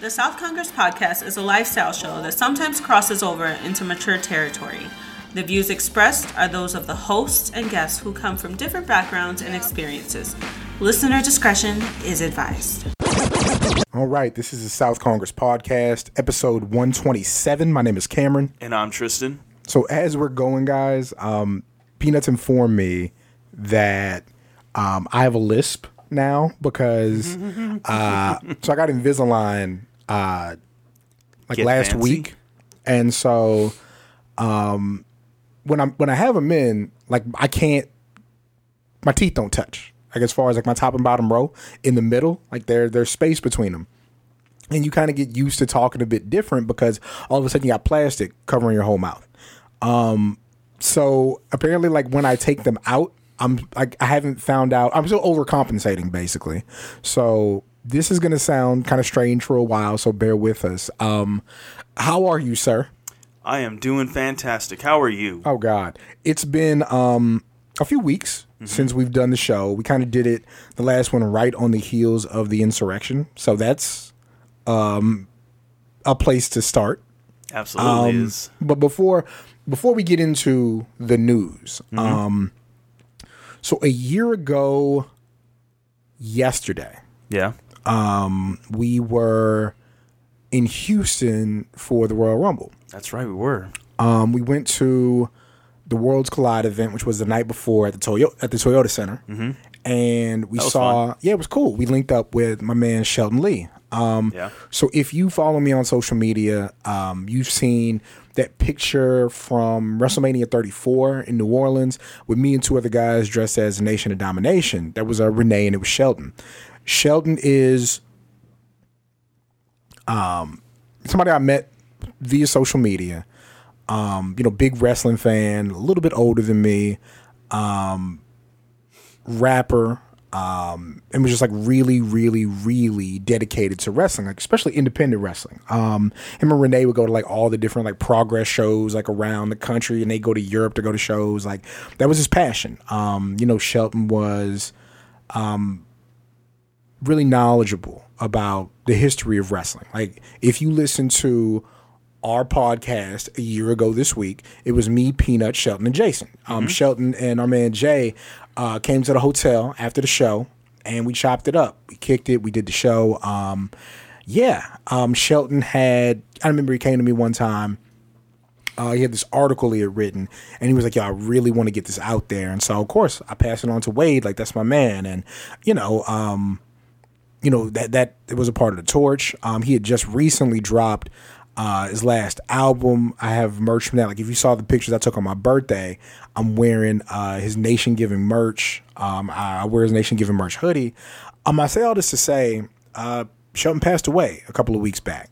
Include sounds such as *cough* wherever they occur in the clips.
The South Congress podcast is a lifestyle show that sometimes crosses over into mature territory. The views expressed are those of the hosts and guests who come from different backgrounds and experiences. Listener discretion is advised. All right, this is the South Congress podcast, episode 127. My name is Cameron. And I'm Tristan. So as we're going, guys, um, Peanuts informed me that um, I have a lisp now because *laughs* uh, so I got Invisalign uh, like Get last fancy. week, and so um, when I'm when I have them in, like I can't, my teeth don't touch. Like as far as like my top and bottom row in the middle, like there there's space between them. And you kind of get used to talking a bit different because all of a sudden you got plastic covering your whole mouth. Um, so apparently, like when I take them out, I'm like I haven't found out. I'm still overcompensating basically. So this is gonna sound kind of strange for a while. So bear with us. Um, how are you, sir? I am doing fantastic. How are you? Oh God, it's been um a few weeks since we've done the show. We kind of did it the last one right on the heels of the insurrection. So that's um a place to start. Absolutely Um, is. But before before we get into the news, um, so a year ago, yesterday, Yeah. We were in Houston for the Royal Rumble. That's right, we were. Um, we went to the Worlds Collide event, which was the night before at the Toyota at the Toyota Center, and we saw. fun. Yeah, it was cool. We linked up with my man Shelton Lee. Um, Yeah. So if you follow me on social media, um, you've seen that picture from WrestleMania 34 in New Orleans with me and two other guys dressed as Nation of Domination. That was uh, Renee and it was Shelton. Shelton is um, somebody I met via social media. Um, you know, big wrestling fan, a little bit older than me, um, rapper, um, and was just like really, really, really dedicated to wrestling, like especially independent wrestling. Um, him and Renee would go to like all the different like progress shows like around the country, and they go to Europe to go to shows. Like that was his passion. Um, you know, Shelton was really knowledgeable about the history of wrestling. Like if you listen to our podcast a year ago this week, it was me, Peanut, Shelton, and Jason. Um, Shelton and our man Jay uh, came to the hotel after the show, and we chopped it up. We kicked it. We did the show. Um, yeah, um, Shelton had. I remember he came to me one time. Uh, he had this article he had written, and he was like, "Yo, I really want to get this out there." And so, of course, I passed it on to Wade, like that's my man. And you know, um, you know that that it was a part of the torch. Um, he had just recently dropped uh, his last album. I have merch from that. Like if you saw the pictures I took on my birthday, I'm wearing uh, his Nation Giving merch. Um, I wear his Nation Giving merch hoodie. Um, I say all this to say, uh, Shelton passed away a couple of weeks back.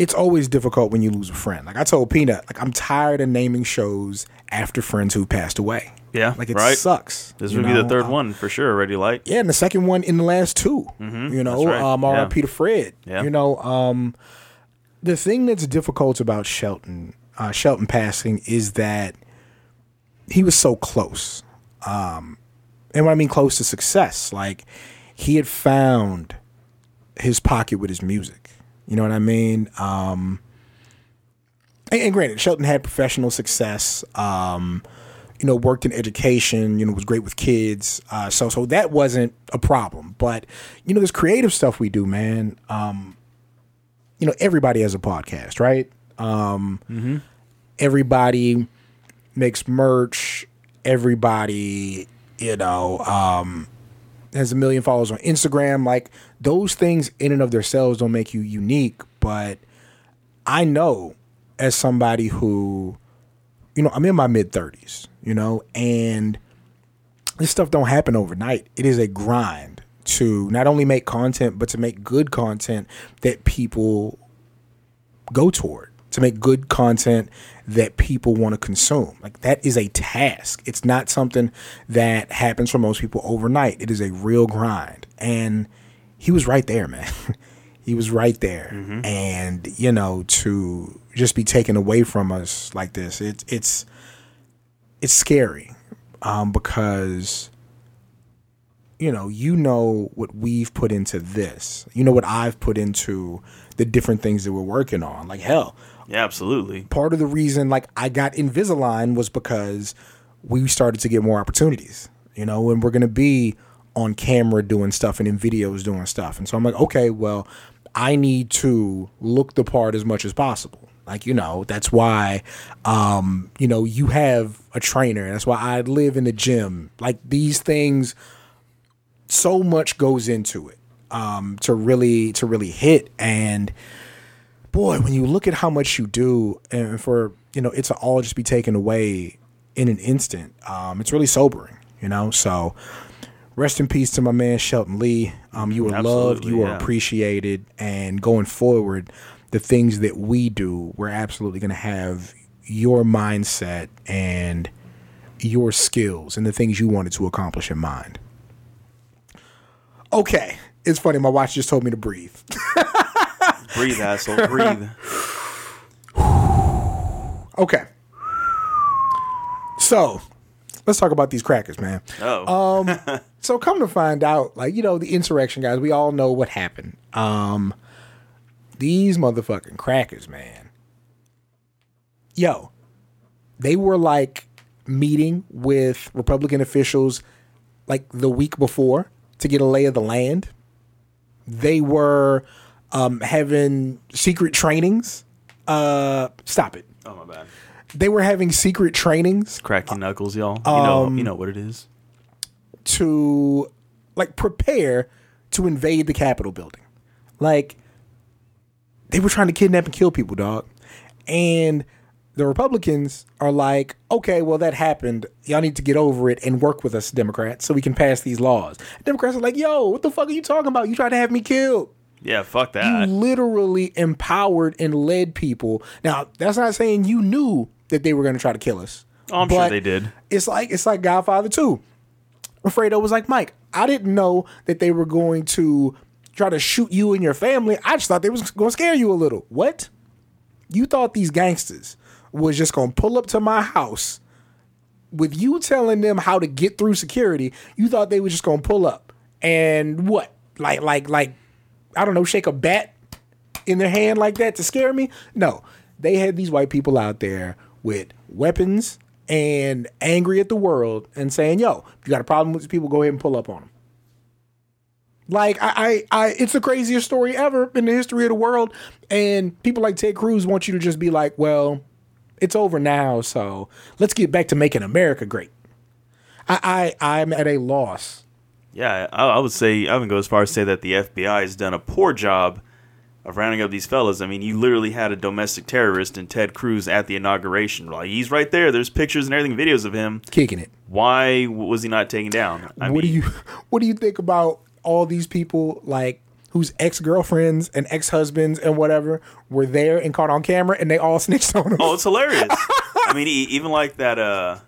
It's always difficult when you lose a friend. Like I told Peanut, like I'm tired of naming shows after friends who passed away. Yeah, like it right. sucks. This would be the third one for sure, already light. Yeah, and the second one in the last 2 You know, right. um, Yeah. To Fred. Yeah. You know, um, the thing that's difficult about Shelton, uh, Shelton passing, is that he was so close. Um, and when I mean close to success, like he had found his pocket with his music. You know what I mean? Um, and, and granted, Shelton had professional success. Um, you know, worked in education. You know, was great with kids. Uh, so, so that wasn't a problem. But you know, this creative stuff we do, man. Um, you know, everybody has a podcast, right? Um, Everybody makes merch. Everybody, you know, um, has a million followers on Instagram. Like those things in and of themselves don't make you unique. But I know as somebody who, you know, I'm in my mid thirties, you know, and this stuff don't happen overnight. It is a grind to not only make content, but to make good content that people go toward, to make good content that people want to consume. Like that is a task. It's not something that happens for most people overnight. It is a real grind. And he was right there, man. *laughs* he was right there. And, you know, to just be taken away from us like this, it's it's it's scary. Um, because you know, you know what we've put into this. You know what I've put into the different things that we're working on. Like hell, Yeah, absolutely. part of the reason like I got Invisalign was because we started to get more opportunities, you know, and we're gonna be on camera doing stuff and in videos doing stuff. And so I'm like, okay, well, I need to look the part as much as possible. Like, you know, that's why um, you know, you have a trainer. That's why I live in the gym. Like these things so much goes into it um to really to really hit and boy, when you look at how much you do, and for you know, it's all just be taken away in an instant. Um, it's really sobering, you know. So, rest in peace to my man Shelton Lee. Um, you were loved, you were yeah. appreciated, and going forward, the things that we do, we're absolutely going to have your mindset and your skills and the things you wanted to accomplish in mind. Okay, it's funny. My watch just told me to breathe. *laughs* Breathe, asshole. Breathe. *sighs* Okay. So, let's talk about these crackers, man. Oh. Um, *laughs* so come to find out, like, you know, the insurrection guys, we all know what happened. Um these motherfucking crackers, man. Yo, they were like meeting with Republican officials like the week before to get a lay of the land. They were um having secret trainings. Uh stop it. oh my bad. They were having secret trainings Cracking knuckles, y'all. You know, Um, you know what it is. to like prepare to invade the Capitol building. Like they were trying to kidnap and kill people, dog. And the Republicans are like, okay, well that happened. Y'all need to get over it and work with us, Democrats, so we can pass these laws. Democrats are like, yo, what the fuck are you talking about? You tried to have me killed. Yeah, fuck You that. literally empowered and led people. Now, that's not saying you knew that they were going to try to kill us. Oh, I'm sure they did. It's like it's like Godfather 2. Fredo was like, Mike, I didn't know that they were going to try to shoot you and your family. I just thought they was going to scare you a little. What? You thought these gangsters was just going to pull up to my house with you telling them how to get through security. You thought they were just going to pull up and what? Like like like I don't know, shake a bat in their hand like that to scare me? No. They had these white people out there with weapons and angry at the world and saying, yo, if you got a problem with these people, go ahead and pull up on them. Like I, I, I, it's the craziest story ever in the history of the world, and people like Ted Cruz want you to just be like, "Well, it's over now, so let's get back to making America great." I, I, I'm at a loss. Yeah, I, I would say I would go as far as say that the FBI has done a poor job of rounding up these fellas. I mean, you literally had a domestic terrorist in Ted Cruz at the inauguration. Like he's right there. There's pictures and everything, videos of him. Kicking it. Why was he not taken down? I what mean, do you, *laughs* what do you think about all these people like whose ex girlfriends and ex husbands and whatever were there and caught on camera, and they all *laughs* snitched on him? Oh, it's hilarious. *laughs* I mean, e- even like that. Uh,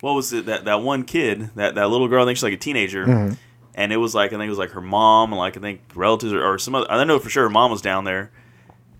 what was it? That that one kid, that that little girl. I think she's like a teenager, Mm-hmm. And it was like I think it was like her mom and like I think relatives or, or some other. I don't know for sure. Her mom was down there,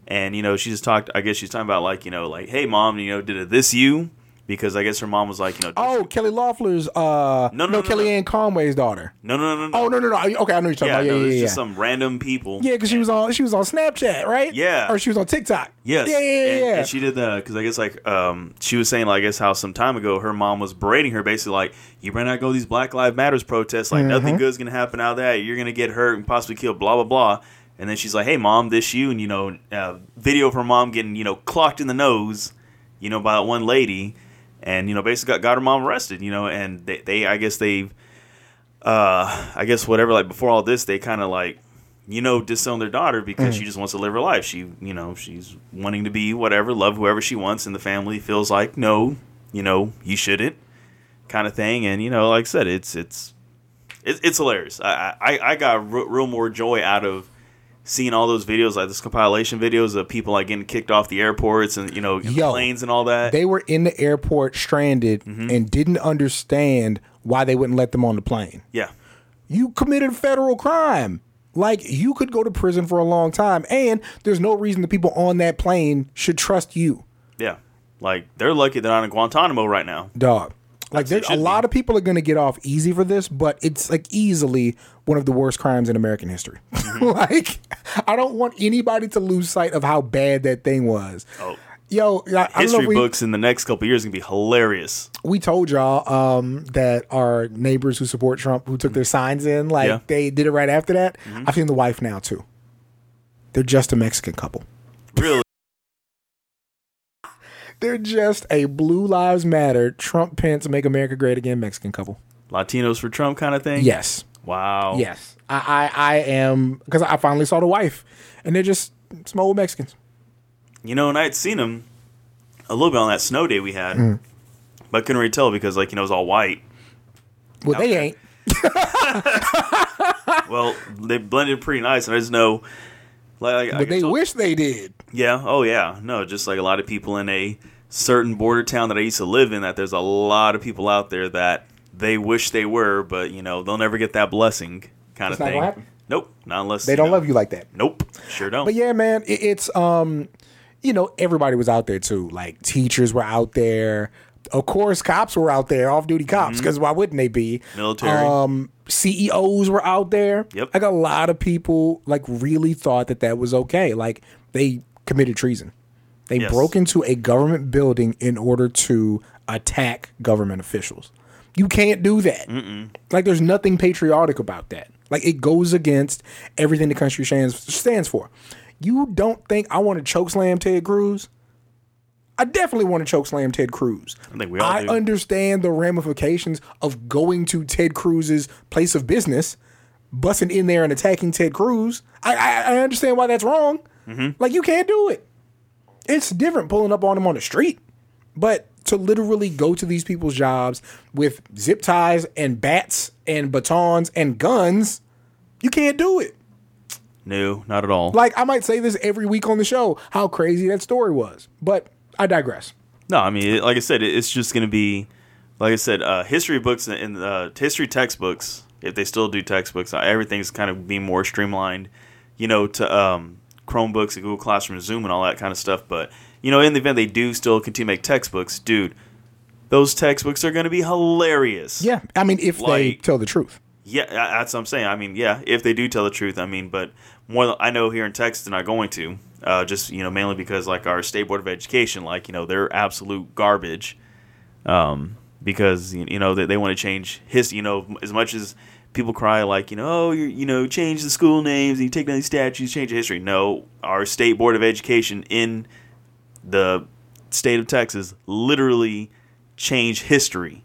and you know she just talked. I guess she's talking about like you know like hey mom, you know did it this you? Because I guess her mom was like you know Oh, Kelly Loeffler's uh No, no, no, Kellyanne Conway's daughter. no no no no Oh no no no. Okay, I know you're talking yeah about. Yeah, no yeah, yeah. just yeah. some random people Yeah, because she was on she was on Snapchat, right? Yeah. Or she was on TikTok. Yes. Yeah, yeah, yeah. And, yeah. and she did the because I guess like um she was saying like I guess how some time ago her mom was berating her basically like you better not go to these Black Lives Matters protests like Mm-hmm. nothing good's gonna happen out of that you're gonna get hurt and possibly killed blah blah blah and then she's like hey mom this you and you know uh, video of her mom getting you know clocked in the nose you know by one lady and you know basically got, got her mom arrested you know and they, they I guess they uh I guess whatever like before all this they kind of like you know, disown their daughter because she just wants to live her life. She, you know, she's wanting to be whatever, love whoever she wants, and the family feels like, no, you know, you shouldn't, kind of thing. And you know, like I said, it's it's it's, it's hilarious. I I, I got r- real more joy out of seeing all those videos, like this compilation videos of people like getting kicked off the airports and you know Yo, planes and all that. they were in the airport stranded Mm-hmm. and didn't understand why they wouldn't let them on the plane. yeah, You committed a federal crime. Like you could go to prison for a long time, and there's no reason the people on that plane should trust you, yeah. Like they're lucky they're not in Guantanamo right now. dog. Like there, a lot be. of people are going to get off easy for this, but it's like easily one of the worst crimes in American history. Mm-hmm. *laughs* like I don't want anybody to lose sight of how bad that thing was. Oh. Yo, I, I don't know History we, books in the next couple years are gonna be hilarious. we told y'all um, that our neighbors who support Trump, who took their signs in, like Yeah. they did it right after that. I've seen the wife now too. They're just a Mexican couple. Really? They're just a Blue Lives Matter, Trump Pence Make America Great Again Mexican couple. Latinos for Trump kind of thing? Yes. Wow. Yes. I, I, I am, because I finally saw the wife, and they're just some old Mexicans. You know, and I had seen them a little bit on that snow day we had, Mm. but I couldn't really tell because, like, you know, it was all white. Well, they ain't. *laughs* *laughs* Well, they blended pretty nice, and I just know, like, But they tell- wish they did. Yeah. Oh, yeah. No, just like a lot of people in a certain border town that I used to live in, that there's a lot of people out there that they wish they were, but you know they'll never get that blessing kind It's of thing. Nope. Not unless They don't love you like that. Nope. Sure don't. But yeah, man, it, it's um, you know, everybody was out there too. Like teachers were out there. Of course, cops were out there, off-duty cops, because why wouldn't they be? Mm-hmm. Military. Um, CEOs were out there. Yep. Like a lot of people, like really thought that that was okay. Like they committed treason. They Yes. broke into a government building in order to attack government officials. You can't do that. Like there's nothing patriotic about that. Like it goes against everything the country stands stands for. You don't think I want to choke slam Ted Cruz? I definitely want to choke slam Ted Cruz. I think we all I do. understand the ramifications of going to Ted Cruz's place of business, busting in there and attacking Ted Cruz. I I, I understand why that's wrong. Mm-hmm. Like you can't do it. It's different pulling up on him on the street, but to literally go to these people's jobs with zip ties and bats and batons and guns, you can't do it. no, not at all. Like I might say this every week on the show, how crazy that story was, but I digress. No, I mean, like I said, it's just going to be, like I said, uh, history books and uh, history textbooks. If they still do textbooks, uh, everything's kind of being more streamlined, you know, to um, Chromebooks and Google Classroom, Zoom, and all that kind of stuff. But you know, in the event they do still continue to make textbooks, dude, those textbooks are going to be hilarious. Yeah, I mean, if they tell the truth. Yeah, that's what I'm saying. I mean, yeah, if they do tell the truth, I mean, but more than- I know here in Texas they're not going to. Uh, just you know, mainly because like our state board of education, like you know, they're absolute garbage. Um, because you know they, they want to change his. You know, as much as people cry like you know, oh, you you know, change the school names and you take down these statues, change the history. No, our state board of education in the state of Texas literally change history.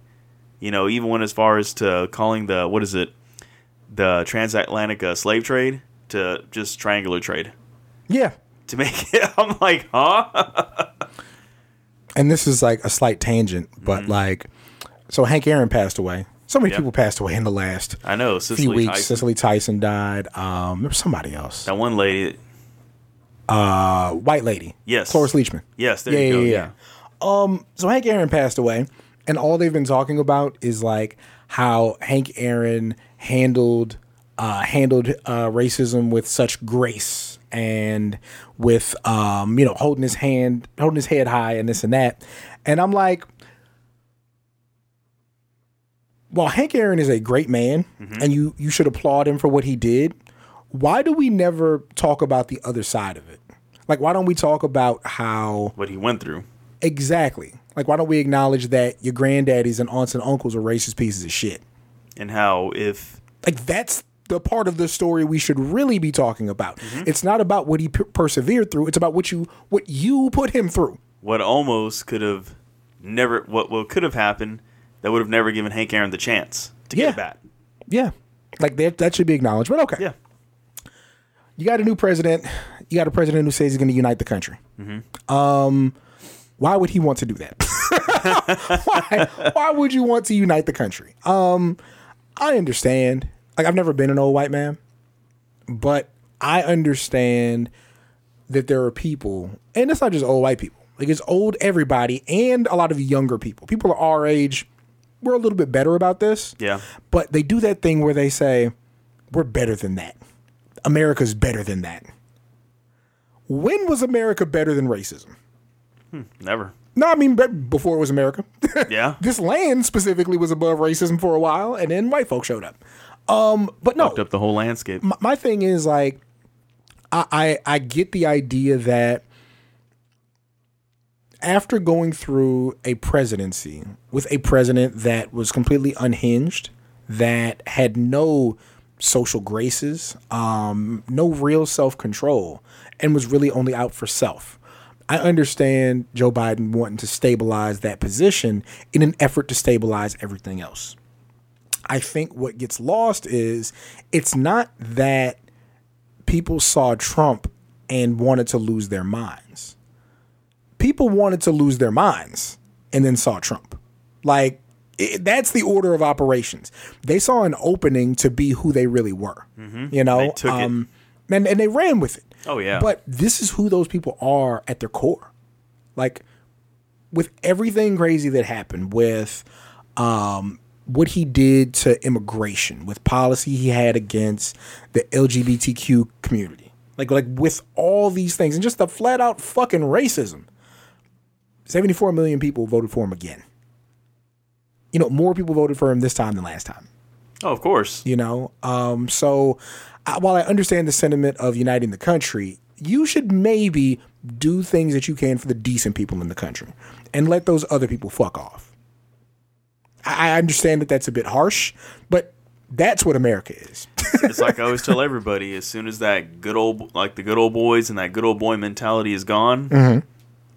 You know, even when as far as to calling the what is it, the transatlantic uh, slave trade to just triangular trade Yeah, to make it. *laughs* I'm like, huh? and this is like a slight tangent, but Mm-hmm. like, so Hank Aaron passed away. So many Yeah. people passed away in the last I know. few weeks. Tyson, Cicely Tyson died. Um, there was somebody else. that one lady. Uh, white lady. Yes. Cloris Leachman. Yes, there yeah, you go. yeah, yeah. Um, so Hank Aaron passed away, and all they've been talking about is like how Hank Aaron handled uh, handled uh, racism with such grace and with um, you know holding his hand, holding his head high, and this and that. And I'm like, while Hank Aaron is a great man, and you you should applaud him for what he did. Why do we never talk about the other side of it? Like, why don't we talk about how What he went through. Exactly. Like, why don't we acknowledge that your granddaddies and aunts and uncles are racist pieces of shit? and how if Like, that's the part of the story we should really be talking about. It's not about what he per- persevered through. It's about what you what you put him through. what almost could have never what what could have happened that would have never given Hank Aaron the chance to Yeah. get a bat. Yeah, like that. That should be acknowledged. But okay, Yeah. you got a new president. You got a president who says he's going to unite the country. Um, why would he want to do that? *laughs* why? Why would you want to unite the country? Um, I understand. Like I've never been an old white man, but I understand that there are people, and it's not just old white people. Like it's old everybody and a lot of younger people. People are our age. We're a little bit better about this. Yeah. But they do that thing where they say, we're better than that. America's better than that. When was America better than racism? Hmm, never. No, I mean before it was America. Yeah. *laughs* this land specifically was above racism for a while, and then white folks showed up. Um, but no, Fucked up the whole landscape. my, my thing is like I, I I get the idea that after going through a presidency with a president that was completely unhinged, that had no social graces, um, no real self control, and was really only out for self. I understand Joe Biden wanting to stabilize that position in an effort to stabilize everything else. I think what gets lost is it's not that people saw Trump and wanted to lose their minds. People wanted to lose their minds and then saw Trump. Like, it, that's the order of operations. They saw an opening to be who they really were. You know, They took it. um, and and they ran with it. Oh, yeah. But this is who those people are at their core. Like, with everything crazy that happened with um, what he did to immigration, with policy he had against the LGBTQ community, like like with all these things, and just the flat out fucking racism. Seventy four million people voted for him again. You know, more people voted for him this time than last time Oh, of course. you know um so I, while i understand the sentiment of uniting the country you should maybe do things that you can for the decent people in the country and let those other people fuck off i, understand that that's a bit harsh but that's what america is it's like I *laughs* always tell everybody: as soon as that good old, like the good old boys and that good old boy mentality is gone, Mm-hmm.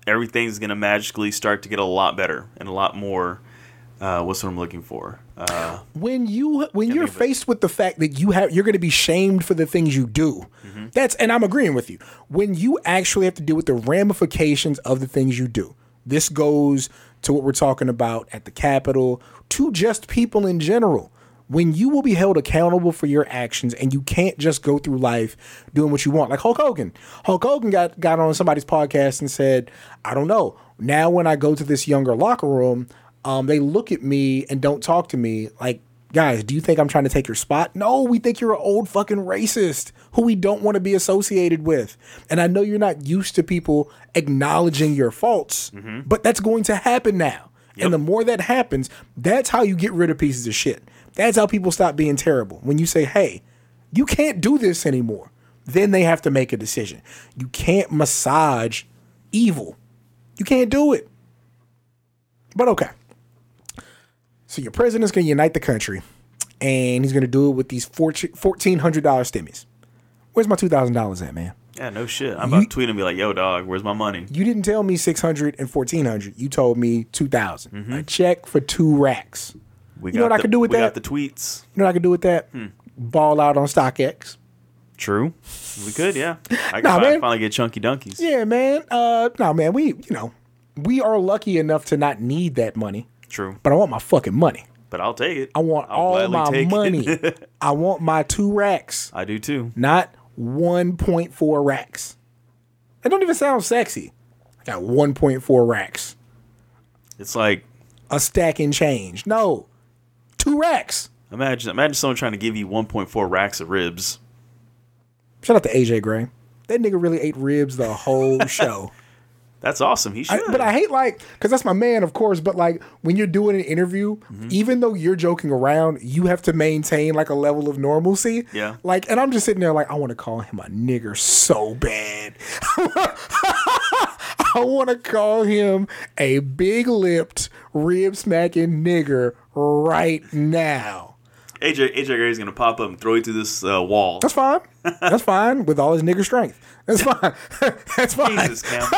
everything's gonna magically start to get a lot better and a lot more. Uh, what's what I'm looking for? Uh, when you when you're faced with the fact that you have you're going to be shamed for the things you do that's and i'm agreeing with you when you actually have to deal with the ramifications of the things you do this goes to what we're talking about at the capitol to just people in general. When you will be held accountable for your actions and you can't just go through life doing what you want. Like hulk hogan. Hulk hogan got got on somebody's podcast and said i don't know. Now when i go to this younger locker room um, they look at me and don't talk to me like guys do you think i'm trying to take your spot? No we think you're an old fucking racist who we don't want to be associated with. And i know you're not used to people acknowledging your faults mm-hmm. but that's going to happen now. And the more that happens that's how you get rid of pieces of shit. That's how people stop being terrible. When you say hey you can't do this anymore then they have to make a decision. You can't massage evil. You can't do it. But okay so your president's going to unite the country, and he's going to do it with these fourteen hundred dollar stimmies. Where's my two thousand dollars at, man? yeah, no shit. I'm about to tweet and be like, "Yo, dog, where's my money?" You didn't tell me six hundred and fourteen hundred. You told me two A check for two racks. We You know what I could do with we that? got the tweets. You know what I could do with that? Ball out on StockX. True, we could. Yeah, I Nah, fi- finally get chunky donkeys. Yeah, man. Uh, no, man. We, you know, we are lucky enough to not need that money, True, but I want my fucking money. but I'll take it. I want I'll all my money. *laughs* I want my two racks. I do too. not 1.4 racks. That don't even sound sexy. I got 1.4 racks. It's like A stack and change. No. Two racks. imagine imagine someone trying to give you 1.4 racks of ribs. Shout out to AJ Gray. That nigga really ate ribs the whole *laughs* show. That's awesome. He I- should. but I hate like, cause that's my man, of course. But like when you're doing an interview, Mm-hmm. even though you're joking around, you have to maintain like a level of normalcy. Yeah. Like, and I'm just sitting there like, I want to call him a nigger so bad. *laughs* I want to call him a big lipped, rib smacking nigger right now. AJ AJ Gray's gonna pop up and throw you through this uh, wall. That's fine. *laughs* That's fine with all his nigger strength. That's fine. *laughs* That's fine. Jesus, Cam.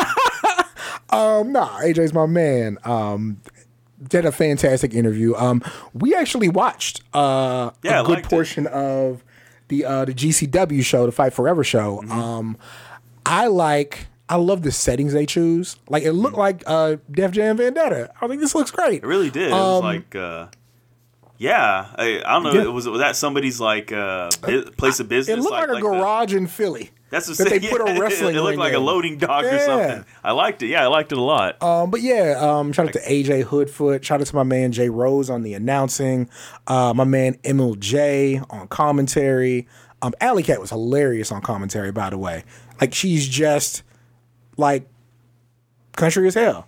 Um, nah, AJ's my man. Um, did a fantastic interview. Um, we actually watched uh Yeah, a good liked it. portion of the uh the GCW show, the Fight Forever show. Mm-hmm. Um, I like. I love the settings they choose. Like it looked like uh Def Jam Vendetta. I think this looks great. It really did. It was Um, like, uh, yeah, I, I don't know. Yeah. Was was that somebody's like uh, place of business? It looked like, a the- garage in Philly. That's what they put a *laughs* it- wrestling It, looked like a loading dock or something. I liked it. Yeah, I liked it a lot. Um, but yeah, um, shout out to AJ Hoodfoot. Shout out to my man Jay Rose on the announcing. Uh, my man Emil Jay on commentary. Um, Alley Cat was hilarious on commentary, by the way. Like she's just like country as hell.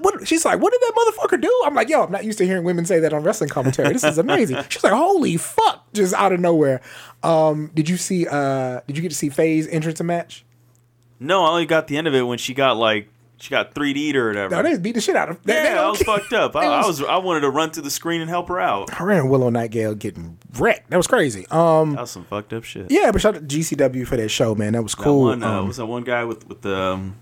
What? She's like, what did that motherfucker do? I'm like, yo, I'm not used to hearing women say that on wrestling commentary. This is amazing. *laughs* She's like, holy fuck, just out of nowhere. Um, did you see? Uh, did you get to see Faye's entrance a match? No, I only got the end of it when she got like she got 3D'd or whatever. No, they beat the shit out of. They, they yeah, I was care. fucked up. *laughs* I, It I was I wanted to run to the screen and help her out. Her and Willow Nightingale getting wrecked. That was crazy. Um, That was some fucked up shit. yeah, but shout out to GCW for that show, man. That was That cool. one uh, Um, was that one guy with with the um,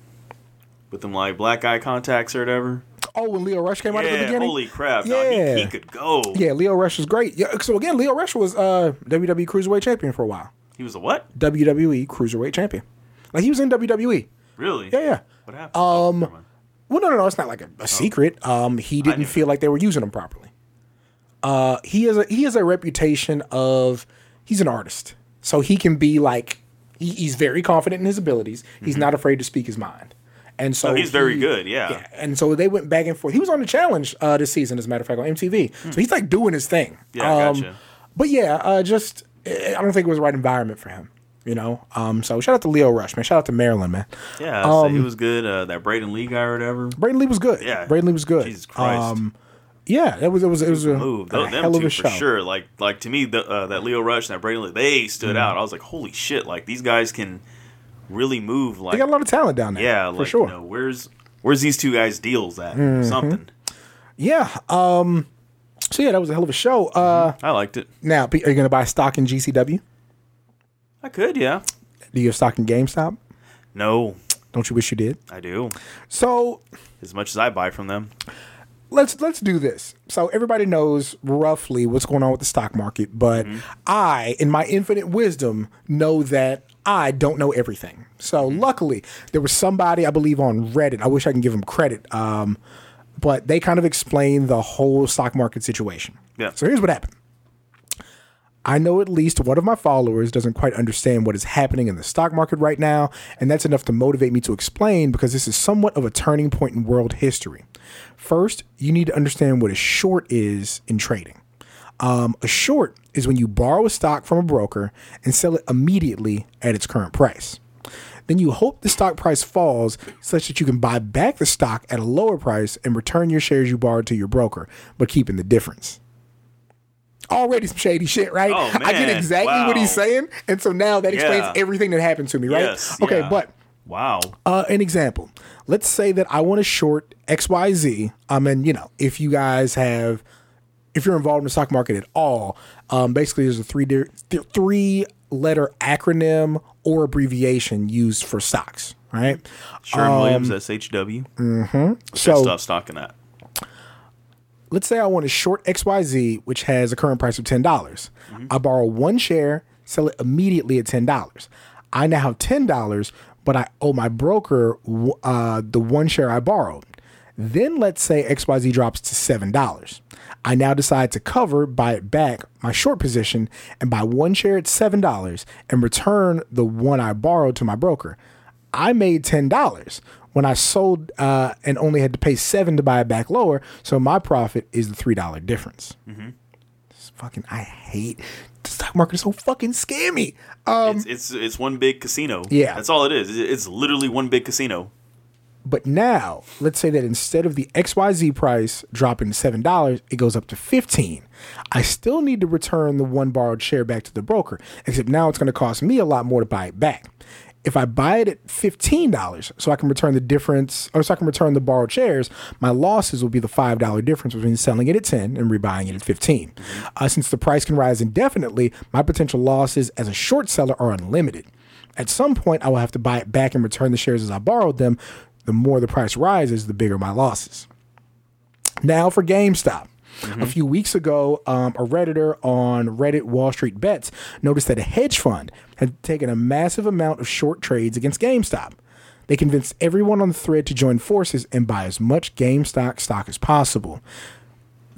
with them like black eye contacts or whatever. oh, when Lio Rush came out at the Yeah, beginning. holy crap! Yeah. Yeah, he, he could go. Yeah, Lio Rush was great. Yeah, so again, Lio Rush was uh, WWE Cruiserweight Champion for a while. He was a what? WWE Cruiserweight Champion. Like he was in WWE. Really? Yeah, yeah. What happened? Um, Well, no, no, no. It's not like a, a secret. Um, he didn't feel like they were using him properly. Uh, he has a he has a reputation of he's an artist, so he can be like he, he's very confident in his abilities. He's not afraid to speak his mind, and so Mm-hmm. No, he's very he- good, yeah. and so they went back and forth. He was on the challenge uh, this season, as a matter of fact, on MTV. So he's like doing his thing. Hmm. Yeah, I Um, gotcha. But yeah, uh, just eh, I don't think it was the right environment for him. You know, um, so shout out to Lio Rush, man. Shout out to Maryland, man. yeah, so um, he was good. Uh, that Braden Lee guy or whatever. Braden Lee was good. Yeah. Braden Lee was good. Jesus Christ. Um, yeah, it was it was it was a, Move. a hell of two a for show. sure. Like like to me, the, uh, that Lio Rush and that Braden Lee, they stood out. I was like, holy shit! Like these guys can really move. Like They got a lot of talent down there. yeah, for like sure. Mm-hmm. you know, where's where's these two guys deals at? Something. Yeah. Um. So yeah, that was a hell of a show. Uh. I liked it. Now, are you gonna buy stock in GCW? I could, yeah. Do you have stock in GameStop? No, Don't you wish you did? I do. So As much as I buy from them. let's let's do this. So everybody knows roughly what's going on with the stock market, but I, in my infinite wisdom, know that I don't know everything. So luckily, there was somebody I believe on Reddit. I wish I can give them credit, um, but they kind of explained the whole stock market situation. Yeah. So here's what happened. I know at least one of my followers doesn't quite understand what is happening in the stock market right now, and that's enough to motivate me to explain because this is somewhat of a turning point in world history. First, you need to understand what a short is in trading. Um, a short is when you borrow a stock from a broker and sell it immediately at its current price. Then you hope the stock price falls such that you can buy back the stock at a lower price and return your shares you borrowed to your broker, but keeping the difference already some shady shit, right? Oh, *laughs* I get exactly what he's saying, and so now that explains Yeah. everything that happened to me, right? Yes. okay, yeah. but wow. uh, an example. Let's say that I want to short XYZ. I mean, you know, if you guys have, if you're involved in the stock market at all, um, basically there's a three th- three letter acronym or abbreviation used for stocks, right? Sherwin Williams, SHW. Mm-hmm. So Stop stocking that. let's say I want to short XYZ, which has a current price of $10. dollars I borrow one share, sell it immediately at $10. I now have $10, but I owe my broker uh, the one share I borrowed. Then let's say XYZ drops to $7. I now decide to cover, buy it back, my short position, and buy one share at $7 and return the one I borrowed to my broker. I made $10 when I sold uh, and only had to pay 7 to buy it back lower. So my profit is the $3 difference. It's fucking, I hate the stock market is so fucking scammy. Um, it's, it's it's one big casino. Yeah. That's all it is. It's literally one big casino. But now, let's say that instead of the XYZ price dropping to $7, it goes up to 15. I still need to return the one borrowed share back to the broker, except now it's going to cost me a lot more to buy it back. If I buy it at $15 so I can return the difference or so I can return the borrowed shares, my losses will be the $5 difference between selling it at 10 and rebuying it at 15. Uh, since the price can rise indefinitely, my potential losses as a short seller are unlimited. At some point, I will have to buy it back and return the shares as I borrowed them. The more the price rises, the bigger my losses. Now for GameStop. A few weeks ago, um, a Redditor on Reddit Wall Street Bets noticed that a hedge fund had taken a massive amount of short trades against GameStop. They convinced everyone on the thread to join forces and buy as much GameStop stock as possible.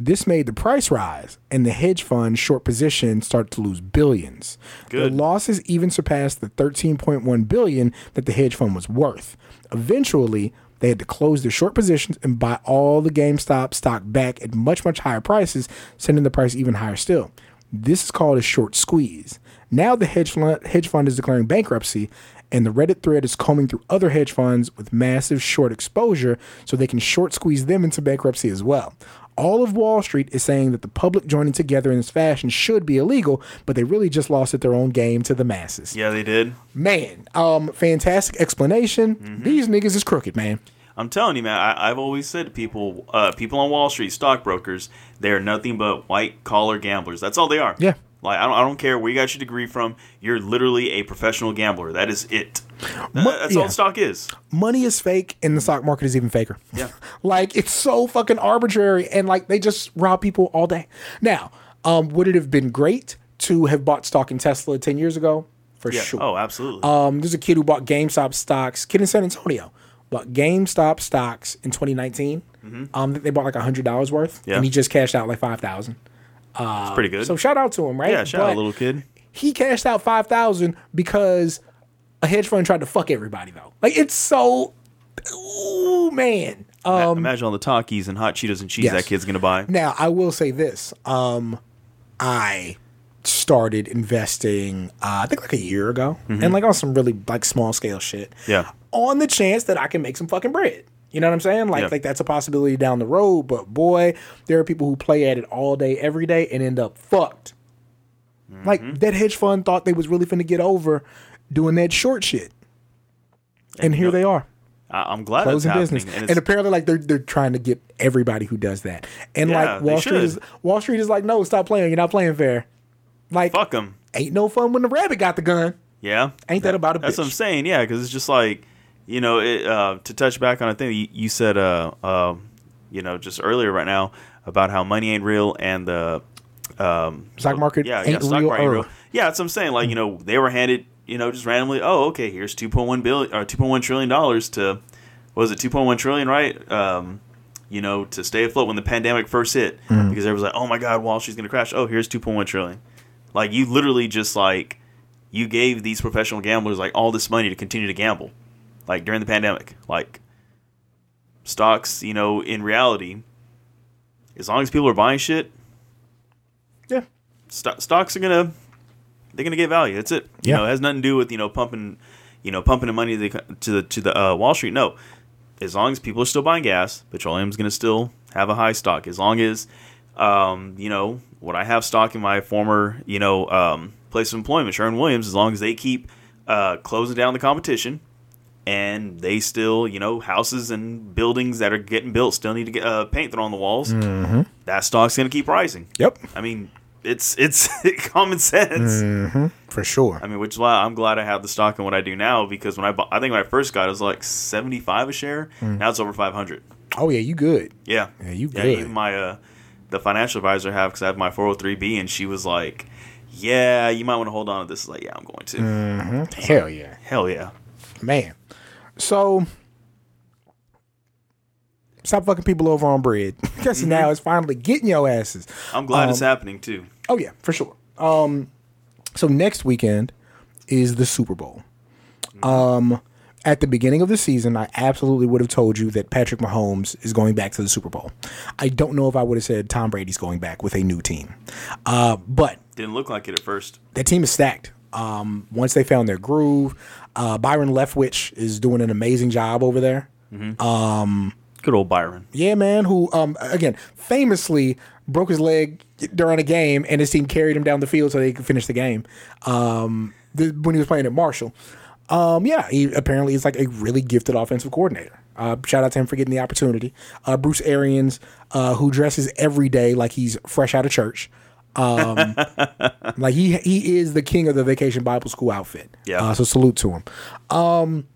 This made the price rise, and the hedge fund short position start to lose billions. Good. The losses even surpassed the 13.1 billion that the hedge fund was worth. Eventually, they had to close their short positions and buy all the GameStop stock back at much much higher prices, sending the price even higher still. This is called a short squeeze. Now the hedge fund, hedge fund is declaring bankruptcy, and the Reddit thread is combing through other hedge funds with massive short exposure so they can short squeeze them into bankruptcy as well. All of Wall Street is saying that the public joining together in this fashion should be illegal, but they really just lost at their own game to the masses. Yeah, they did. Man, um, fantastic explanation. Mm-hmm. These niggas is crooked, man. I'm telling you, man. I, I've always said to people, uh, people on Wall Street, stockbrokers, they are nothing but white collar gamblers. That's all they are. Yeah. Like I don't, I don't care where you got your degree from. You're literally a professional gambler. That is it. That- that's yeah. all stock is. money is fake and the stock market is even faker. Yeah. *laughs* like it's so fucking arbitrary and like they just rob people all day. Now, um, would it have been great to have bought stock in Tesla 10 years ago? For Yeah. sure. Oh, absolutely. Um, there's a kid who bought GameStop stocks, kid in San Antonio, bought GameStop stocks in 2019. Um, they bought like hundred dollars worth, Mm-hmm. Yeah. and he just cashed out like five thousand. It's pretty good. So shout out to him, right? yeah, shout out, But little kid. He cashed out five thousand because a hedge fund tried to fuck everybody though. Like it's so, ooh man. Um, Imagine all the Takis and hot Cheetos and cheese yes. that kid's gonna buy. Now, I will say this. Um, I started investing, uh, I think like a year ago, and like on some really like small scale shit. Mm-hmm. Yeah. On the chance that I can make some fucking bread. You know what I'm saying? Like, Yeah. like that's a possibility down the road. But boy, there are people who play at it all day, every day, and end up fucked. Mm-hmm. Like that hedge fund thought they was really finna get over doing that short shit, and here know, they are I'm glad closing business. And, it's- apparently, like they're they're trying to get everybody who does that. And Yeah, like Wall Street should. is Wall Street is like, no, stop playing. You're not playing fair. Like, fuck them. ain't no fun when the rabbit got the gun. Yeah. Ain't that about a That's what I'm saying. Yeah, because it's just like, you know, it, uh, to touch back on a thing you, you said, uh, uh, you know, just earlier right now about how money ain't real and the um, Stock market yeah, ain't yeah, stock real market real. Yeah, that's what I'm saying. Like, you know, they were handed, you know, just randomly, oh, okay, here's 2.1 billion or 2.1 trillion dollars to, what was it 2.1 trillion, right? Um, you know, to stay afloat when the pandemic first hit, Mm-hmm. because everyone's like, oh my God, Wall Street's gonna crash. Oh, here's 2.1 trillion. Like, you literally just like, you gave these professional gamblers like all this money to continue to gamble, like during the pandemic. Like, stocks, you know, in reality, as long as people are buying shit, Yeah. sto- stocks are gonna they're gonna get value. That's it. You Yeah. know, it has nothing to do with you know pumping, you know, pumping the money to the to the, to the uh, Wall Street. No, as long as people are still buying gas, petroleum's gonna still have a high stock. As long as, um, you know, what I have stock in my former you know um, place of employment, Sherwin Williams. As long as they keep uh, closing down the competition. And they still, you know, houses and buildings that are getting built still need to get uh, paint thrown on the walls. Mm-hmm. That stock's going to keep rising. Yep, I mean, it's it's *laughs* common sense. Mm. for sure. I mean, which is why I'm glad I have the stock in what I do now because when I bought, I think when I first got it, it was like 75 a share. Now it's over 500. Oh yeah, you good? Yeah, Yeah, you yeah. good. Even my uh, the financial advisor have because I have my 403b, and she was like, "Yeah, you might want to hold on to this." Like, yeah, I'm going to. Mm. Hell yeah, Hell yeah. man. So. Stop fucking people over on bread. *laughs* Because Mm-hmm. now it's finally getting your asses. I'm glad it's Um, happening too. Oh yeah, for sure. Um, so next weekend is the Super Bowl. Um, at the beginning of the season, I absolutely would have told you that Patrick Mahomes is going back to the Super Bowl. I don't know if I would have said Tom Brady's going back with a new team, uh, but Didn't look like it at first. that team is stacked. Um, once they found their groove, uh, Byron Leftwich is doing an amazing job over there. Good old Byron. Yeah, man. Who, um, again, famously broke his leg during a game, and his team carried him down the field so they could finish the game. Um, th- when he was playing at Marshall. Um, yeah, he apparently is like a really gifted offensive coordinator. Uh, shout out to him for getting the opportunity. Uh, Bruce Arians, uh, who dresses every day like he's fresh out of church. Um, *laughs* like he he is the king of the vacation Bible school outfit. Yeah. Uh, so salute to him. Um,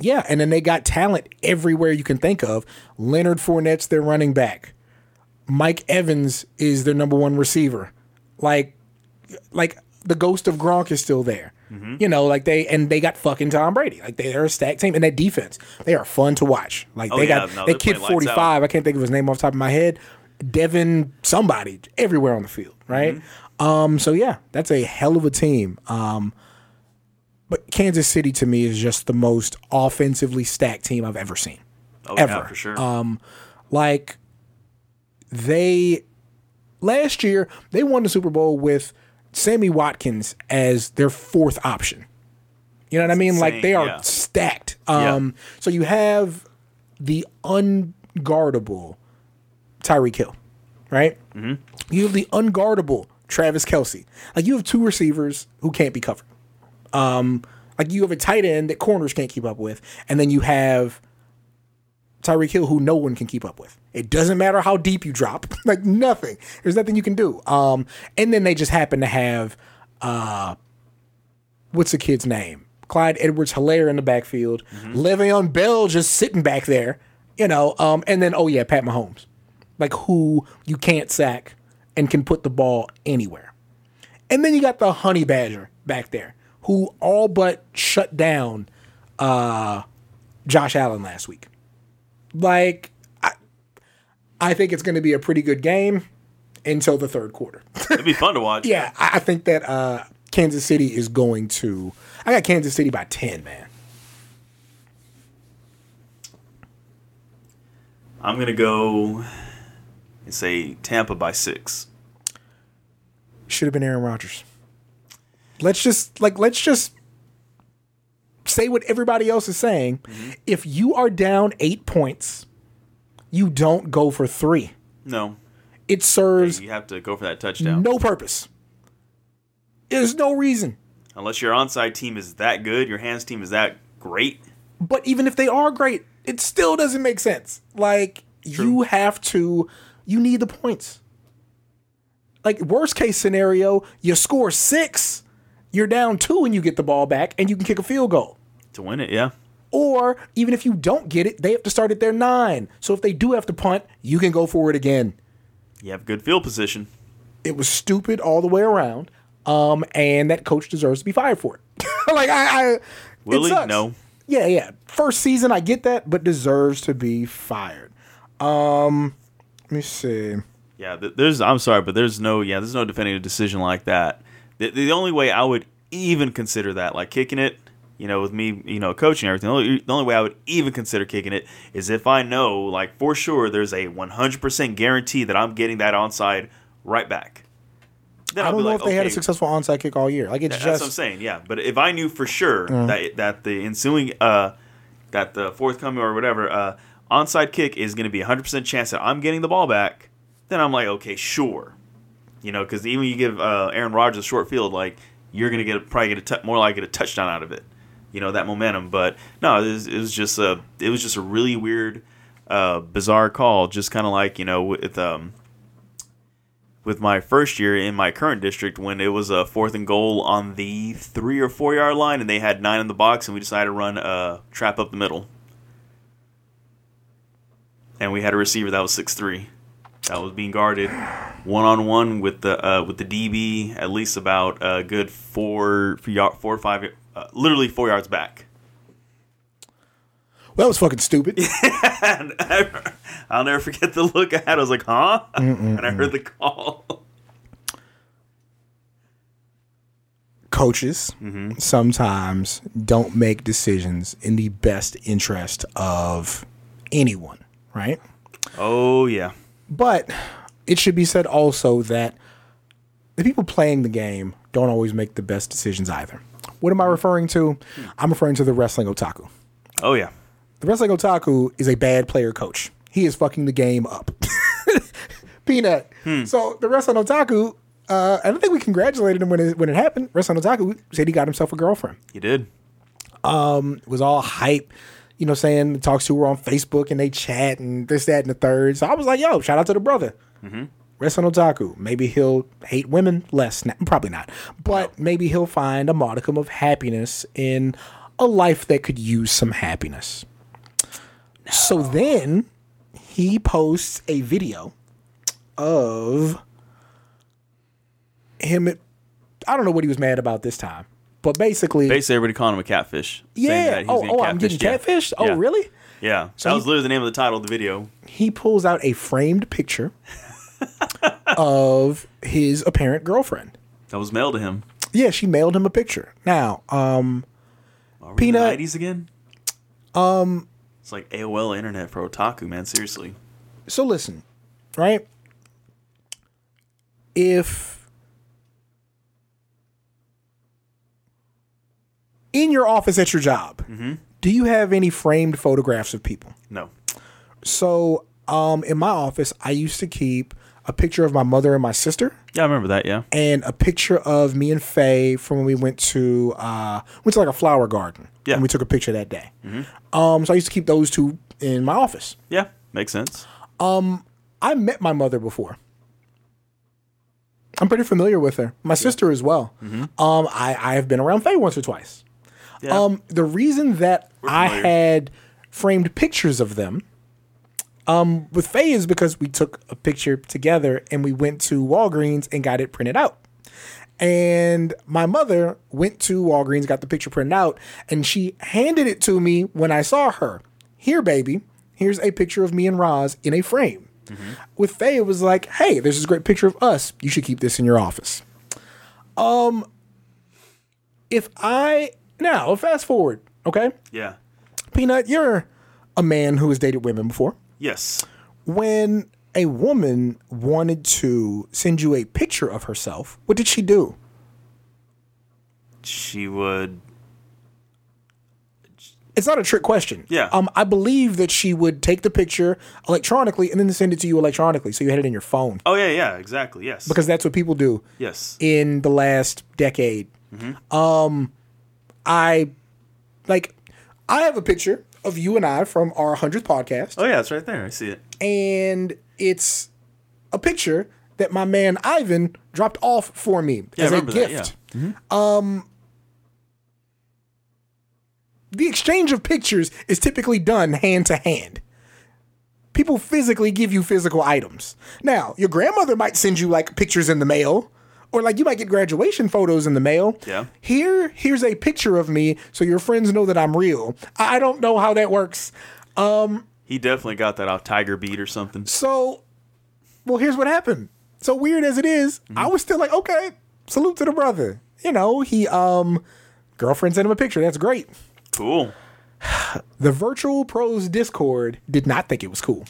yeah, and then they got talent everywhere you can think of. Leonard Fournette's their running back. Mike Evans is their number one receiver. Like, like the ghost of Gronk is still there. You know, like they and they got fucking Tom Brady. Like they, they're a stacked team, and that defense, they are fun to watch. Like Oh, they yeah, got no, that kid forty five. I can't think of his name off the top of my head. Devin somebody everywhere on the field, right? Um, so yeah, that's a hell of a team. Um, but Kansas City to me is just the most offensively stacked team I've ever seen. Oh Ever. yeah, for sure. Um, like they last year they won the Super Bowl with Sammy Watkins as their fourth option. You know what I mean? Like they are yeah. stacked. Yeah. Um, So you have the unguardable Tyreek Hill, right? Mm-hmm. You have the unguardable Travis Kelce. Like you have two receivers who can't be covered. Um, like you have a tight end that corners can't keep up with, and then you have Tyreek Hill who no one can keep up with. It doesn't matter how deep you drop, *laughs* like nothing. There's nothing you can do. Um, and then they just happen to have uh, what's the kid's name? Clyde Edwards Helaire in the backfield. Le'Veon Bell just sitting back there, you know. Um, and then oh yeah, Pat Mahomes, like who you can't sack and can put the ball anywhere. And then you got the Honey Badger back there, who all but shut down uh, Josh Allen last week. Like, I, I think it's going to be a pretty good game until the third quarter. It'd be fun to watch. *laughs* yeah, I, I think that uh, Kansas City is going to. I got Kansas City by 10, man. I'm gonna go and say Tampa by six. Should have been Aaron Rodgers. Let's just, like, let's just say what everybody else is saying. Mm-hmm. If you are down eight points, you don't go for three. No, It serves you have to go for that touchdown. no purpose. There's no reason. Unless your onside team is that good, your hands team is that great. But even if they are great, it still doesn't make sense. Like you have to, you need the points. Like worst case scenario, you score six, you're down two, and you get the ball back, and you can kick a field goal. To win it, yeah. Or even if you don't get it, they have to start at their nine. So if they do have to punt, you can go for it again. You have good field position. It was stupid all the way around. Um, and that coach deserves to be fired for it. *laughs* like I, I sucks. No. Yeah, yeah. First season, I get that, but deserves to be fired. Um, let me see. Yeah, there's. I'm sorry, but there's no. Yeah, there's no definitive decision like that. The, the only way I would even consider that, like kicking it, you know, with me, you know, coaching everything. The only, the only way I would even consider kicking it is if I know, like for sure, there's a 100% guarantee that I'm getting that onside right back. Then I don't know like, if they had a successful onside kick all year. Like it's just. That's what I'm saying, yeah. But if I knew for sure Mm. that that the ensuing uh that the forthcoming or whatever uh onside kick is going to be hundred percent chance that I'm getting the ball back, then I'm like, okay, sure. You know, because even you give uh, Aaron Rodgers a short field, like you're going to get probably get a tou- more like get a touchdown out of it. You know that momentum, but no, it was, it was just a it was just a really weird, uh, bizarre call. Just kind of like you know with um with my first year in my current district when it was a fourth and goal on the three or four yard line and they had nine in the box and we decided to run a trap up the middle. And we had a receiver that was six three, that was being guarded one on one with the uh, with the DB at least about a good four four or five uh, literally four yards back. well, that was fucking stupid. And *laughs* I'll never forget the look I had. I was like, "Huh?" and I heard the call. Coaches Mm-hmm. sometimes don't make decisions in the best interest of anyone, right? oh yeah. But it should be said also that the people playing the game don't always make the best decisions either. What am I referring to? I'm referring to the wrestling otaku. Oh yeah. The wrestling otaku is a bad player coach. He is fucking the game up. *laughs* Peanut. So the wrestling otaku, uh, don't think we congratulated him when it, when it happened. Wrestling otaku said he got himself a girlfriend. He did. It was all hype, you know, saying talks to her on Facebook and they chat and this, that, and the third. So I was like, yo, shout out to the brother. Mm-hmm. Wrestling otaku. Maybe he'll hate women less. Now. Probably not. But maybe he'll find a modicum of happiness in a life that could use some happiness. So then he posts a video of him. I don't know what he was mad about this time, but basically, Basically, everybody calling him a catfish. yeah. that he's Oh, oh, I'm getting yeah. catfished. Oh, Yeah. really? Yeah. So that he- was literally the name of the title of the video. He pulls out a framed picture *laughs* of his apparent girlfriend. That was mailed to him. Yeah, she mailed him a picture. Now, um, Are we Peanut- in the 90s again? Um. It's like AOL internet for otaku, man. Seriously. so listen, right? If in your office at your job, do you have any framed photographs of people? No. So, um, in my office, I used to keep a picture of my mother and my sister, Yeah, I remember that. Yeah. and a picture of me and Faye from when we went to uh, went to like a flower garden. Yeah. and we took a picture that day. Um, so I used to keep those two in my office. Yeah. Makes sense. I met my mother before. I'm pretty familiar with her. My sister as well. Um, I, I have been around Faye once or twice. Yeah. Um, the reason that I had framed pictures of them um, with Faye is because we took a picture together and we went to Walgreens and got it printed out. And my mother went to Walgreens, got the picture printed out, and she handed it to me when I saw her. Here, baby, here's a picture of me and Roz in a frame. With Faye, it was like, hey, there's this great picture of us. You should keep this in your office. Um, if I now fast forward, okay, yeah. Peanut, you're a man who has dated women before. Yes. When a woman wanted to send you a picture of herself, what did she do? She would. It's not a trick question. Yeah. Um, I believe that she would take the picture electronically and then send it to you electronically, so you had it in your phone Oh yeah, yeah, exactly. Yes. because that's what people do yes. in the last decade. Um, I like, I have a picture of you and I from our hundredth podcast. Oh yeah, it's right there. I see it. and it's a picture that my man Ivan dropped off for me Yeah, as a remember that, gift. Um, the exchange of pictures is typically done hand to hand. People physically give you physical items. Now, your grandmother might send you like pictures in the mail, or like you might get graduation photos in the mail. Yeah. Here, here's a picture of me so your friends know that I'm real. I don't know how that works. He definitely got that off Tiger Beat or something. So, well, here's what happened. So weird as it is, I was still like, okay, salute to the brother. You know, he um girlfriend sent him a picture. That's great. Cool. *sighs* The Virtual Pros Discord did not think it was cool.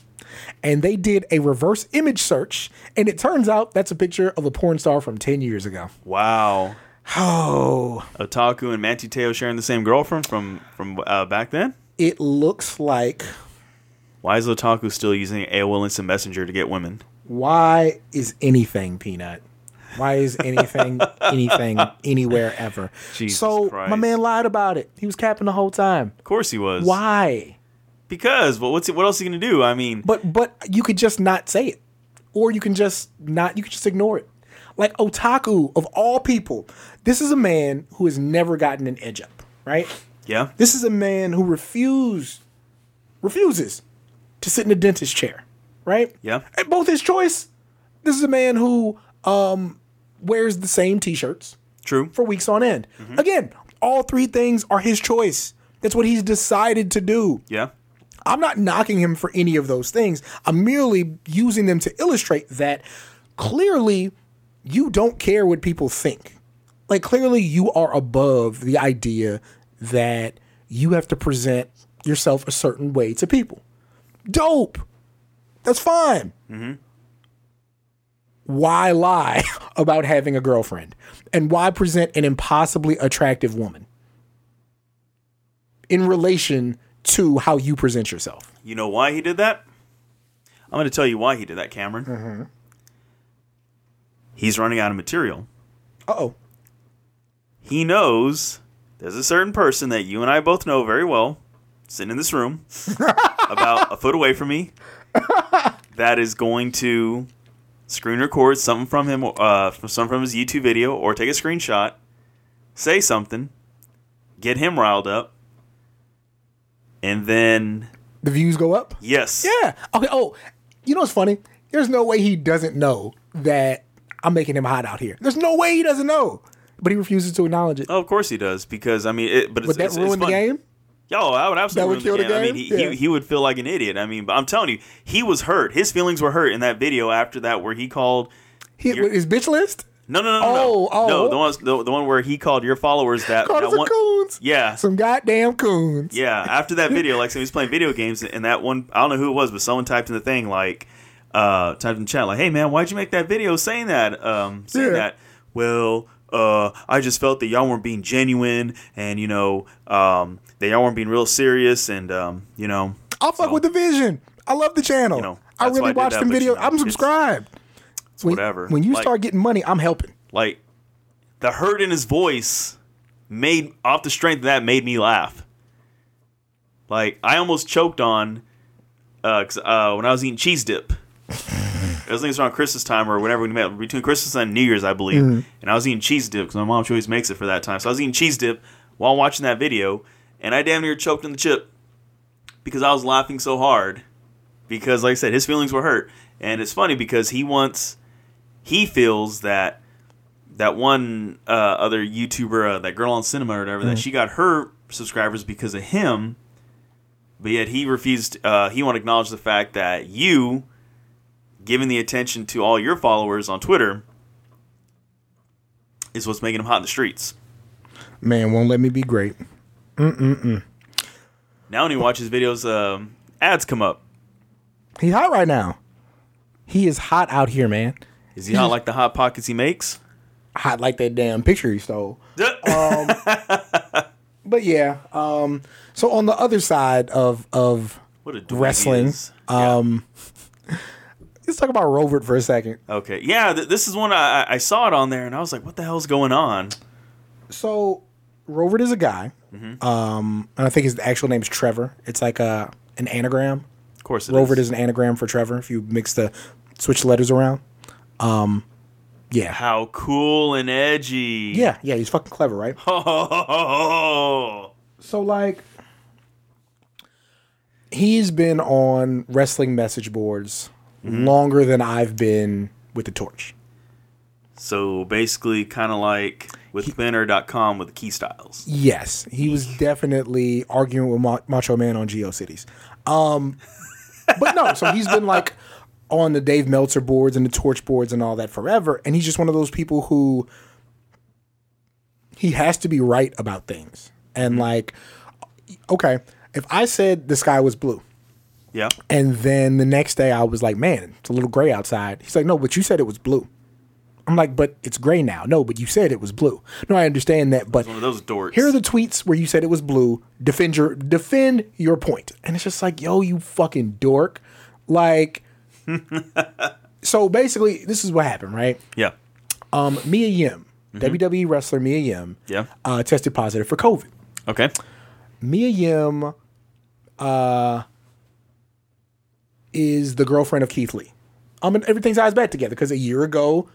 And they did a reverse image search, and it turns out that's a picture of a porn star from 10 years ago. Wow. Oh, Otaku and Manti Teo sharing the same girlfriend from from uh, back then. it looks like Why is Otaku still using AOL Instant Messenger to get women? why is anything peanut? Why is anything *laughs* anything anywhere ever? Jesus so my man lied about it. He was capping the whole time. Of course he was. Why? Because. Well, what's it, what else are you gonna do? I mean, But but you could just not say it, or you can just not. You can just ignore it. Like otaku of all people, this is a man who has never gotten an edge up. Right. yeah. This is a man who refused refuses to sit in a dentist chair. Right. Yeah. And both his choice. This is a man who um wears the same t-shirts True. for weeks on end. Again, all three things are his choice. That's what he's decided to do. Yeah. I'm not knocking him for any of those things. I'm merely using them to illustrate that clearly you don't care what people think. Like, clearly you are above the idea that you have to present yourself a certain way to people. Dope. That's fine. Mm-hmm. Why lie *laughs* about having a girlfriend? And why present an impossibly attractive woman in relation to how you present yourself? You know why he did that? I'm gonna tell you why he did that, Cameron. Mm-hmm. He's running out of material. Uh oh. he knows there's a certain person that you and I both know very well, sitting in this room, *laughs* about a foot away from me, *laughs* that is going to screen record something from him, uh, from something from his YouTube video, or take a screenshot, say something, get him riled up, and then The views go up? yes, Yeah. Okay. Oh, you know what's funny? There's no way he doesn't know that I'm making him hot out here. There's no way he doesn't know. But he refuses to acknowledge it. Oh, of course he does because I mean, it, but it's, Would that it's, ruin it's the game? Yo, I would absolutely that would ruin kill the game. I mean, he, Yeah. he, he would feel like an idiot. I mean, but I'm telling you, he was hurt. His feelings were hurt in that video after that, where he called. He, his bitch list? No, no, no, no, Oh, no. oh. no. The one, the, the one where he called your followers that, Called that us one. coons. Yeah, Some goddamn coons. yeah. After that video, like so he was playing video games, and that one, I don't know who it was, but someone typed in the thing like, uh, typed in the chat like, "Hey man, why'd you make that video saying that? Um, saying Yeah. that? Well, uh, I just felt that y'all weren't being genuine, and you know, um, that y'all weren't being real serious, and um, you know, I'll fuck So- with the vision. I love the channel. You know, I really watch that, them but, you videos. know, I'm subscribed. It's When, whatever. when you Like- start getting money, I'm helping. like the hurt in his voice made off the strength of that made me laugh. Like I almost choked on uh, 'cause, uh when I was eating cheese dip. *laughs* It was like around Christmas time or whenever we met between Christmas and New Year's, I believe. And I was eating cheese dip because my mom always makes it for that time. So I was eating cheese dip while watching that video, and I damn near choked on the chip because I was laughing so hard. Because, like I said, his feelings were hurt, and it's funny because he wants, he feels that that one uh, other YouTuber, uh, that girl on cinema or whatever, that she got her subscribers because of him, but yet he refused. Uh, he won't acknowledge the fact that you, giving the attention to all your followers on Twitter, is what's making him hot in the streets. Man, won't let me be great. Now when he watches videos, um, ads come up. He's hot right now. He is hot out here, man. Is he hot like the hot pockets he makes? Hot like that damn picture he stole. *laughs* Um, But yeah, um, so on the other side of of wrestling, is. Yeah. um, let's talk about Rovert for a second. Okay, yeah, th- this is one I, I- saw it on there, and I was like, "What the hell's going on?" So Rovert is a guy, Mm-hmm. um, and I think his actual name is Trevor. It's like a an anagram. Of course, it Rovert is an anagram for Trevor. If you mix the switch letters around, um, yeah, How cool and edgy! yeah, yeah. He's fucking clever, right? Oh, *laughs* So like he's been on wrestling message boards Mm-hmm. longer than I've been with the torch. so basically, kind of like with Spinner.com with the key styles. Yes, he was definitely arguing with Macho Man on GeoCities. Um but no, so he's been like on the Dave Meltzer boards and the torch boards and all that forever and he's just one of those people who he has to be right about things. And mm-hmm. like okay, if I said the sky was blue Yeah, And then the next day I was like, man, it's a little gray outside. He's like, no, but you said it was blue. I'm like, but it's gray now. No, but you said it was blue. No, I understand that, but one of those dorks. here are the tweets where you said it was blue. Defend your defend your point. And it's just like, yo, you fucking dork. Like *laughs* So basically, this is what happened, right? yeah, Um, Mia Yim, WWE wrestler Mia Yim, Mm-hmm. yeah. uh, tested positive for COVID. Okay, Mia Yim uh, is the girlfriend of Keith Lee. Um, and everything's eyes back together because a year ago,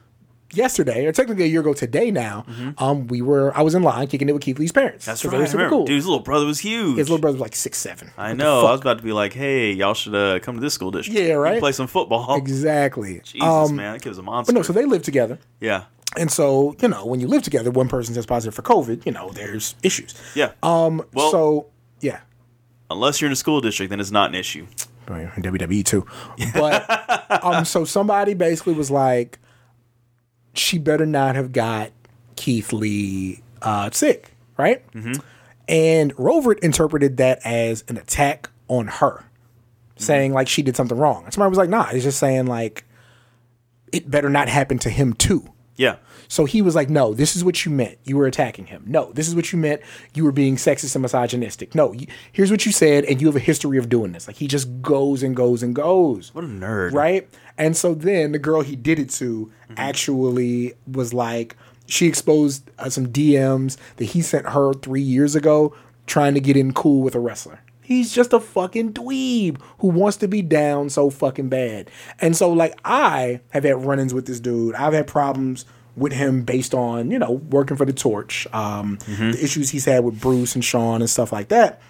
yesterday, or technically a year ago today now, um, we were I was in line kicking it with Keith Lee's parents. that's 'Cause right. They were super cool. Dude, his little brother was huge. His little brother was like six seven. I What know. I was about to be like, "Hey, y'all should uh, come to this school district. Yeah, right? Play some football." *laughs* exactly. Jesus, um, man, that kid was a monster. But no, so they live together. yeah, And so, you know, when you live together, one person says positive for COVID, you know, there's issues. yeah. Um, Well- so yeah. Unless you're in a school district, then it's not an issue. WWE too. *laughs* But um, so somebody basically was like, she better not have got Keith Lee uh, sick, right? And Rovert interpreted that as an attack on her, saying like she did something wrong. And somebody was like, nah, it's just saying like it better not happen to him too. Yeah, So he was like, no, this is what you meant. You were attacking him. No, this is what you meant. You were being sexist and misogynistic. No, you, here's what you said, and you have a history of doing this. Like he just goes and goes and goes. what a nerd. Right? And so then the girl he did it to actually was like, she exposed uh, some DMs that he sent her three years ago trying to get in cool with a wrestler. He's just a fucking dweeb who wants to be down so fucking bad. And so, like, I have had run ins with this dude. I've had problems with him based on, you know, working for the torch, um, the issues he's had with Bruce and Sean and stuff like that.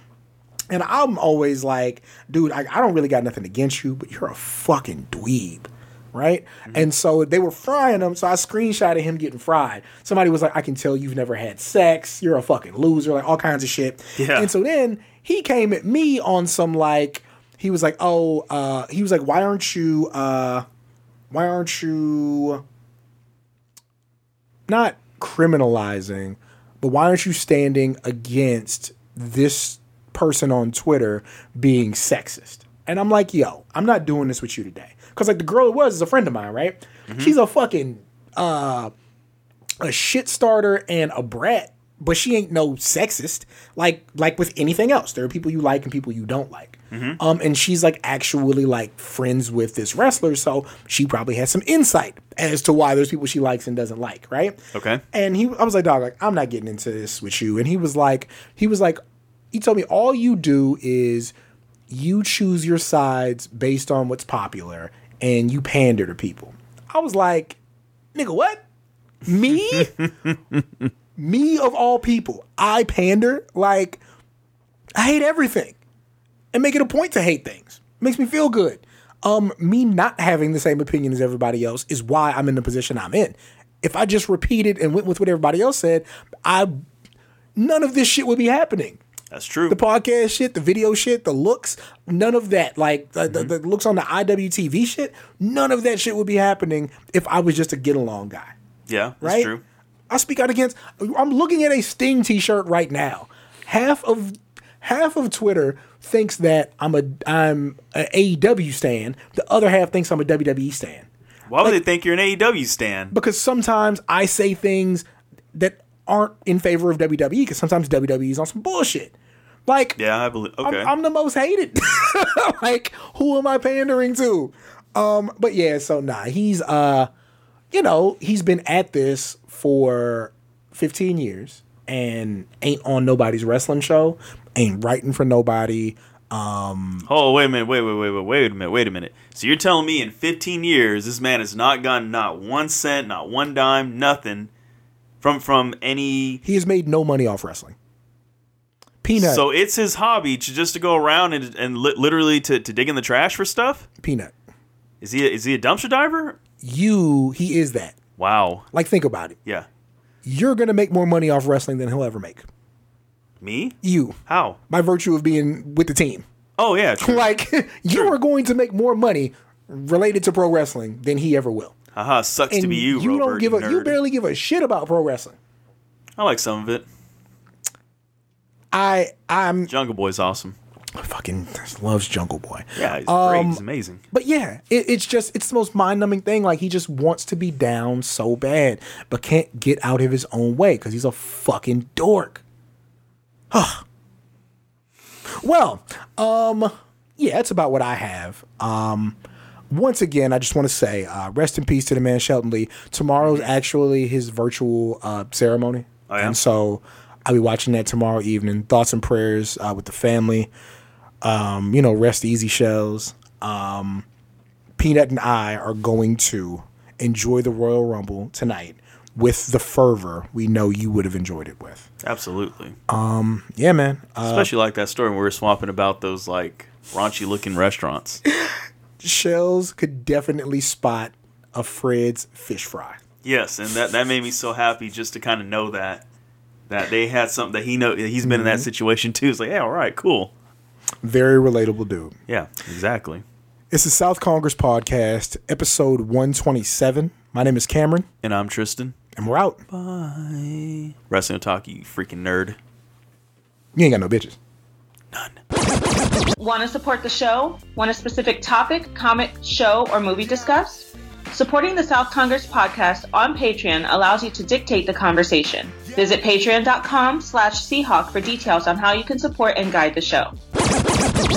And I'm always like, dude, I, I don't really got nothing against you, but you're a fucking dweeb. Right? And so they were frying him. So I screenshotted him getting fried. Somebody was like, I can tell you've never had sex. You're a fucking loser. Like all kinds of shit. Yeah. And so then he came at me on some like, he was like, oh, uh, he was like, why aren't you, uh, why aren't you not criminalizing, but why aren't you standing against this person on Twitter being sexist? And I'm like, yo, I'm not doing this with you today. Because, like, the girl it was is a friend of mine, right? She's a fucking uh, a shit starter and a brat, but she ain't no sexist. Like like with anything else, there are people you like and people you don't like. Um, and she's like actually like friends with this wrestler, so she probably has some insight as to why there's people she likes and doesn't like, right? Okay. And he, I was like, dog, like I'm not getting into this with you. And he was like, he was like, he told me all you do is you choose your sides based on what's popular and you pander to people. I was like, nigga, what? Me? *laughs* Me of all people, I pander? Like, I hate everything and make it a point to hate things. Makes me feel good. Um, me not having the same opinion as everybody else is why I'm in the position I'm in. If I just repeated and went with what everybody else said, I none of this shit would be happening. That's true. The podcast shit, the video shit, the looks, none of that. Like the, the, the looks on the IWTV shit, none of that shit would be happening if I was just a get along guy. yeah, that's Right? true. I speak out against. I'm looking at a Sting T-shirt right now. Half of half of Twitter thinks that I'm a I'm a AEW stan. The other half thinks I'm a WWE stan. Why would they think you're an AEW stan? Because sometimes I say things that aren't in favor of WWE. Because sometimes WWE is on some bullshit. Like Yeah, I believe. I'm, Okay. I'm the most hated. *laughs* like, who am I pandering to? Um, but yeah, so nah, he's uh, you know, he's been at this for 15 years and ain't on nobody's wrestling show, ain't writing for nobody. Um, oh, wait a minute. Wait, wait, wait, wait, wait a minute. Wait a minute. So you're telling me in 15 years, this man has not gotten not one cent, not one dime, nothing from from any. he has made no money off wrestling. Peanut, So it's his hobby to just to go around and and li- literally to, to dig in the trash for stuff. peanut. Is he a, is he a dumpster diver? You, he is that. Wow. Like, think about it. Yeah. You're gonna make more money off wrestling than he'll ever make. Me? You, How? by virtue of being with the team. Oh yeah. *laughs* Like *laughs* you are going to make more money related to pro wrestling than he ever will. Haha. Sucks And to be you. you Robert, don't give a you you barely give a shit about pro wrestling. I like some of it. I I'm Jungle Boy's awesome. Fucking loves Jungle Boy. Yeah, he's Um, great. He's amazing. But yeah, it, it's just it's the most mind numbing thing. Like he just wants to be down so bad, but can't get out of his own way because he's a fucking dork. well, um, yeah, that's about what I have. Um, once again, I just want to say, uh, rest in peace to the man Shelton Lee. Tomorrow's actually his virtual uh, ceremony, Oh, yeah? and so I'll be watching that tomorrow evening. Thoughts and prayers uh, with the family. Um, you know, rest easy shells. Um, Peanut and I are going to enjoy the Royal Rumble tonight with the fervor we know you would have enjoyed it with. Absolutely. Um, Yeah, man. Uh, Especially like that story when we were swapping about those like raunchy looking restaurants. *laughs* shells could definitely spot a Fred's fish fry. yes, and that that made me so happy just to kind of know that that they had something that he know he's been in Mm-hmm. that situation too. It's like, yeah, all right, cool. Very relatable dude. Yeah, exactly. It's the South Congress Podcast, episode 127. My name is Cameron, And I'm Tristan. and we're out. Bye. Wrestling otaku, you freaking nerd. You ain't got no bitches. None. Want to support the show? Want a specific topic, comic, show, or movie discussed? Supporting the South Congress podcast on Patreon allows you to dictate the conversation. Visit patreon.com slash Seahawk for details on how you can support and guide the show.